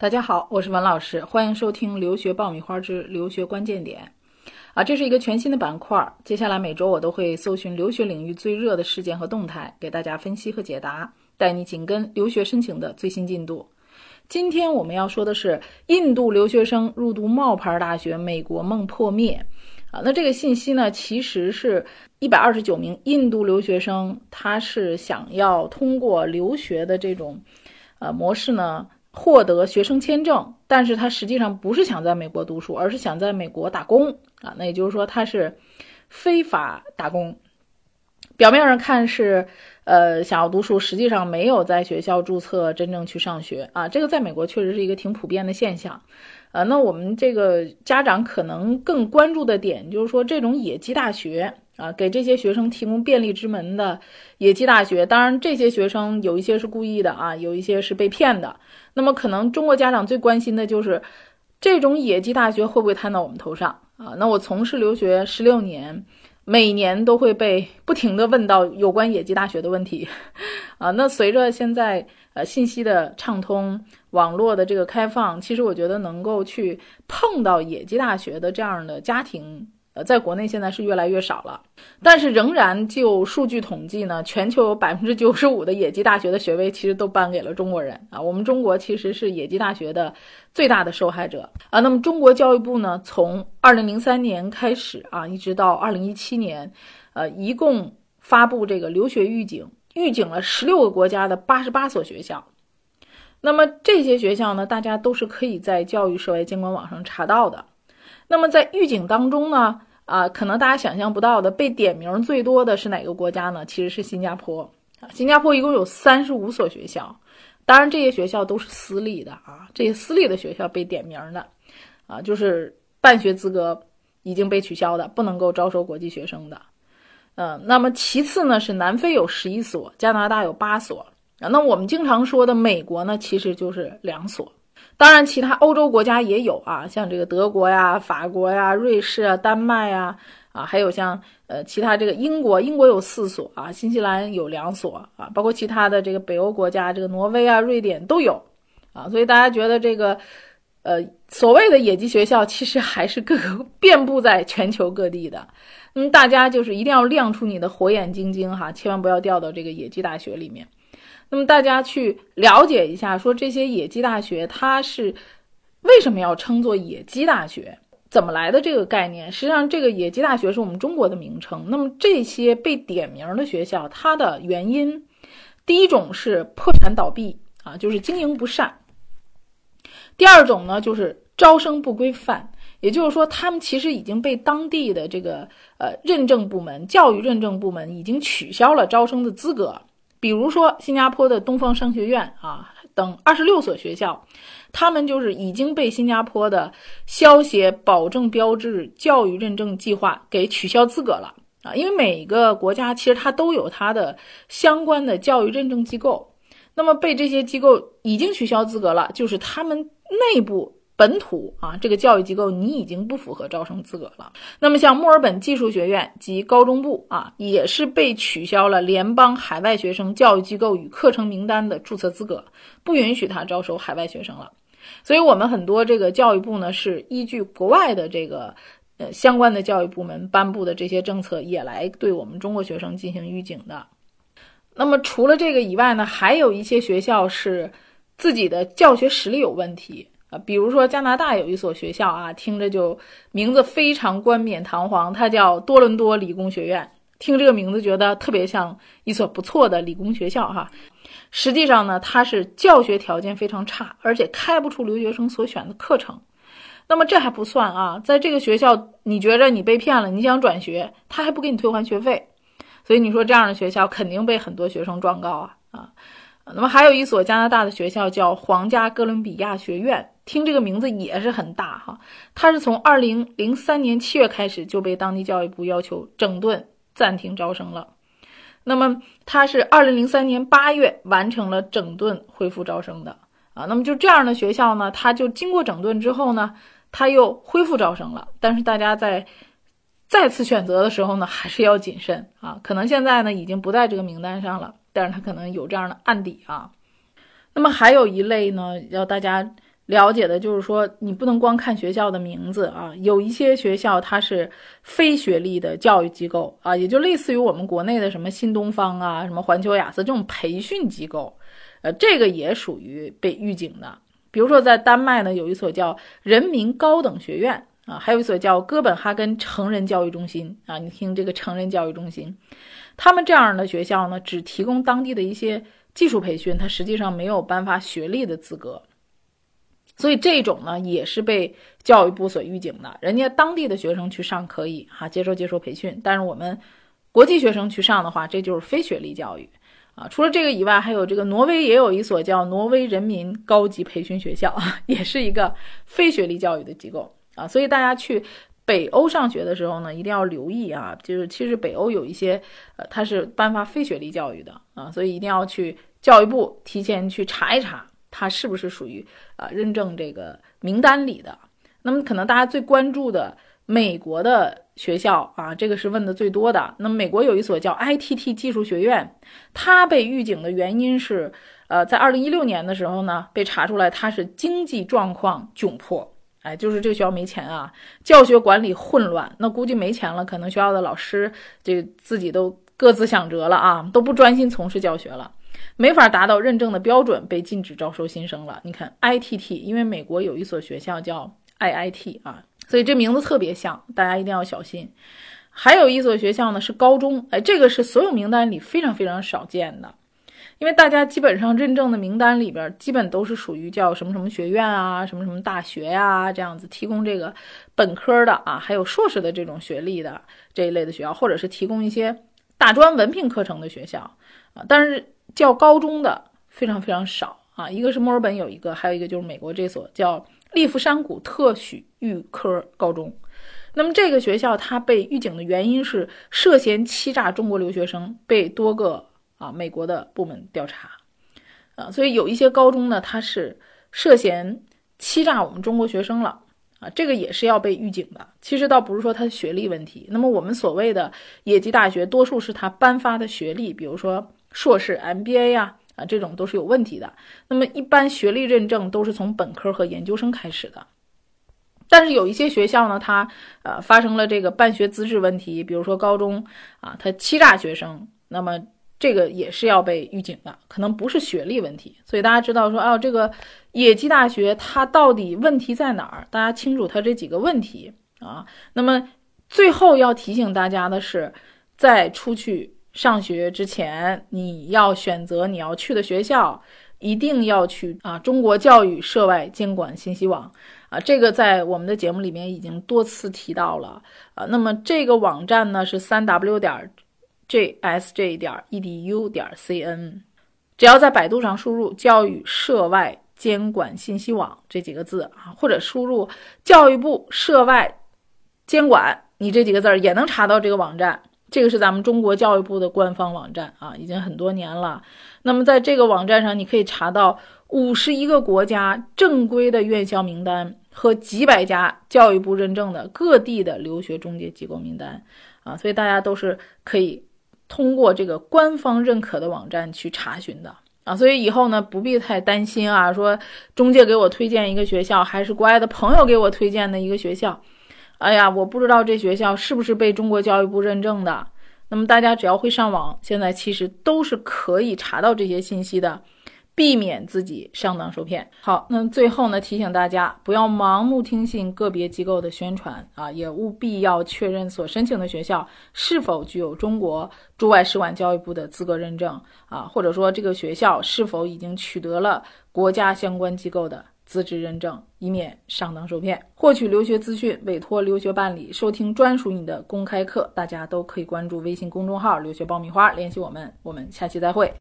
大家好，我是文老师，欢迎收听《留学爆米花之留学关键点》啊，这是一个全新的板块。接下来每周我都会搜寻留学领域最热的事件和动态，给大家分析和解答，带你紧跟留学申请的最新进度。今天我们要说的是印度留学生入读冒牌大学，美国梦破灭啊。那这个信息呢，其实是一百二十九名印度留学生，他是想要通过留学的这种呃模式呢。获得学生签证，但是他实际上不是想在美国读书，而是想在美国打工啊。那也就是说，他是非法打工。表面上看是呃想要读书，实际上没有在学校注册，真正去上学啊。这个在美国确实是一个挺普遍的现象。呃，那我们这个家长可能更关注的点就是说，这种野鸡大学。啊，给这些学生提供便利之门的野鸡大学，当然这些学生有一些是故意的啊，有一些是被骗的。那么可能中国家长最关心的就是这种野鸡大学会不会摊到我们头上啊？那我从事留学十六年，每年都会被不停的问到有关野鸡大学的问题啊。那随着现在呃信息的畅通，网络的这个开放，其实我觉得能够去碰到野鸡大学的这样的家庭。呃，在国内现在是越来越少了，但是仍然就数据统计呢，全球有百分之九十五的野鸡大学的学位其实都颁给了中国人啊。我们中国其实是野鸡大学的最大的受害者啊。那么中国教育部呢，从二零零三年开始啊，一直到二零一七年，呃，一共发布这个留学预警，预警了十六个国家的八十八所学校。那么这些学校呢，大家都是可以在教育涉外监管网上查到的。那么在预警当中呢，啊，可能大家想象不到的，被点名最多的是哪个国家呢？其实是新加坡啊。新加坡一共有三十五所学校，当然这些学校都是私立的啊。这些私立的学校被点名的，啊，就是办学资格已经被取消的，不能够招收国际学生的。嗯，那么其次呢是南非有十一所，加拿大有八所啊。那我们经常说的美国呢，其实就是两所。当然，其他欧洲国家也有啊，像这个德国呀、法国呀、瑞士啊、丹麦呀，啊，还有像呃其他这个英国，英国有四所啊，新西兰有两所啊，包括其他的这个北欧国家，这个挪威啊、瑞典都有啊，所以大家觉得这个呃所谓的野鸡学校，其实还是各个 遍布在全球各地的。那么大家就是一定要亮出你的火眼金睛哈，千万不要掉到这个野鸡大学里面。那么大家去了解一下，说这些野鸡大学它是为什么要称作野鸡大学，怎么来的这个概念？实际上，这个野鸡大学是我们中国的名称。那么这些被点名的学校，它的原因，第一种是破产倒闭啊，就是经营不善；第二种呢，就是招生不规范，也就是说，他们其实已经被当地的这个呃认证部门、教育认证部门已经取消了招生的资格。比如说，新加坡的东方商学院啊等二十六所学校，他们就是已经被新加坡的消协保证标志教育认证计划给取消资格了啊！因为每个国家其实它都有它的相关的教育认证机构，那么被这些机构已经取消资格了，就是他们内部。本土啊，这个教育机构你已经不符合招生资格了。那么像墨尔本技术学院及高中部啊，也是被取消了联邦海外学生教育机构与课程名单的注册资格，不允许他招收海外学生了。所以，我们很多这个教育部呢，是依据国外的这个呃相关的教育部门颁布的这些政策，也来对我们中国学生进行预警的。那么除了这个以外呢，还有一些学校是自己的教学实力有问题。啊，比如说加拿大有一所学校啊，听着就名字非常冠冕堂皇，它叫多伦多理工学院。听这个名字，觉得特别像一所不错的理工学校哈。实际上呢，它是教学条件非常差，而且开不出留学生所选的课程。那么这还不算啊，在这个学校，你觉着你被骗了，你想转学，他还不给你退还学费。所以你说这样的学校肯定被很多学生状告啊啊。那么还有一所加拿大的学校叫皇家哥伦比亚学院。听这个名字也是很大哈，它是从二零零三年七月开始就被当地教育部要求整顿暂停招生了。那么它是二零零三年八月完成了整顿恢复招生的啊。那么就这样的学校呢，它就经过整顿之后呢，它又恢复招生了。但是大家在再次选择的时候呢，还是要谨慎啊。可能现在呢已经不在这个名单上了，但是他可能有这样的案底啊。那么还有一类呢，要大家。了解的就是说，你不能光看学校的名字啊，有一些学校它是非学历的教育机构啊，也就类似于我们国内的什么新东方啊、什么环球雅思这种培训机构，呃，这个也属于被预警的。比如说在丹麦呢，有一所叫人民高等学院啊，还有一所叫哥本哈根成人教育中心啊，你听这个成人教育中心，他们这样的学校呢，只提供当地的一些技术培训，它实际上没有颁发学历的资格。所以这种呢也是被教育部所预警的，人家当地的学生去上可以哈接受接受培训，但是我们国际学生去上的话，这就是非学历教育啊。除了这个以外，还有这个挪威也有一所叫挪威人民高级培训学校，也是一个非学历教育的机构啊。所以大家去北欧上学的时候呢，一定要留意啊，就是其实北欧有一些呃它是颁发非学历教育的啊，所以一定要去教育部提前去查一查。它是不是属于啊认证这个名单里的？那么可能大家最关注的美国的学校啊，这个是问的最多的。那么美国有一所叫 ITT 技术学院，它被预警的原因是，呃，在二零一六年的时候呢，被查出来它是经济状况窘迫，哎，就是这个学校没钱啊，教学管理混乱。那估计没钱了，可能学校的老师这自己都各自想辙了啊，都不专心从事教学了。没法达到认证的标准，被禁止招收新生了。你看，ITT，因为美国有一所学校叫 IIT 啊，所以这名字特别像，大家一定要小心。还有一所学校呢是高中，哎，这个是所有名单里非常非常少见的，因为大家基本上认证的名单里边，基本都是属于叫什么什么学院啊，什么什么大学呀这样子提供这个本科的啊，还有硕士的这种学历的这一类的学校，或者是提供一些大专文凭课程的学校啊，但是。教高中的非常非常少啊，一个是墨尔本有一个，还有一个就是美国这所叫利弗山谷特许预科高中。那么这个学校它被预警的原因是涉嫌欺诈中国留学生，被多个啊美国的部门调查啊，所以有一些高中呢，它是涉嫌欺诈我们中国学生了啊，这个也是要被预警的。其实倒不是说他的学历问题，那么我们所谓的野鸡大学，多数是他颁发的学历，比如说。硕士、MBA 呀，啊，这种都是有问题的。那么一般学历认证都是从本科和研究生开始的，但是有一些学校呢，它呃发生了这个办学资质问题，比如说高中啊，它欺诈学生，那么这个也是要被预警的，可能不是学历问题。所以大家知道说，哦，这个野鸡大学它到底问题在哪儿？大家清楚它这几个问题啊。那么最后要提醒大家的是，在出去。上学之前，你要选择你要去的学校，一定要去啊！中国教育涉外监管信息网啊，这个在我们的节目里面已经多次提到了啊。那么这个网站呢是三 w 点 jsj 点 edu 点 cn，只要在百度上输入“教育涉外监管信息网”这几个字啊，或者输入“教育部涉外监管”，你这几个字儿也能查到这个网站。这个是咱们中国教育部的官方网站啊，已经很多年了。那么在这个网站上，你可以查到五十一个国家正规的院校名单和几百家教育部认证的各地的留学中介机构名单啊，所以大家都是可以通过这个官方认可的网站去查询的啊。所以以后呢，不必太担心啊，说中介给我推荐一个学校，还是国外的朋友给我推荐的一个学校。哎呀，我不知道这学校是不是被中国教育部认证的。那么大家只要会上网，现在其实都是可以查到这些信息的，避免自己上当受骗。好，那最后呢，提醒大家不要盲目听信个别机构的宣传啊，也务必要确认所申请的学校是否具有中国驻外使馆教育部的资格认证啊，或者说这个学校是否已经取得了国家相关机构的。资质认证，以免上当受骗。获取留学资讯，委托留学办理，收听专属你的公开课，大家都可以关注微信公众号“留学爆米花”，联系我们。我们下期再会。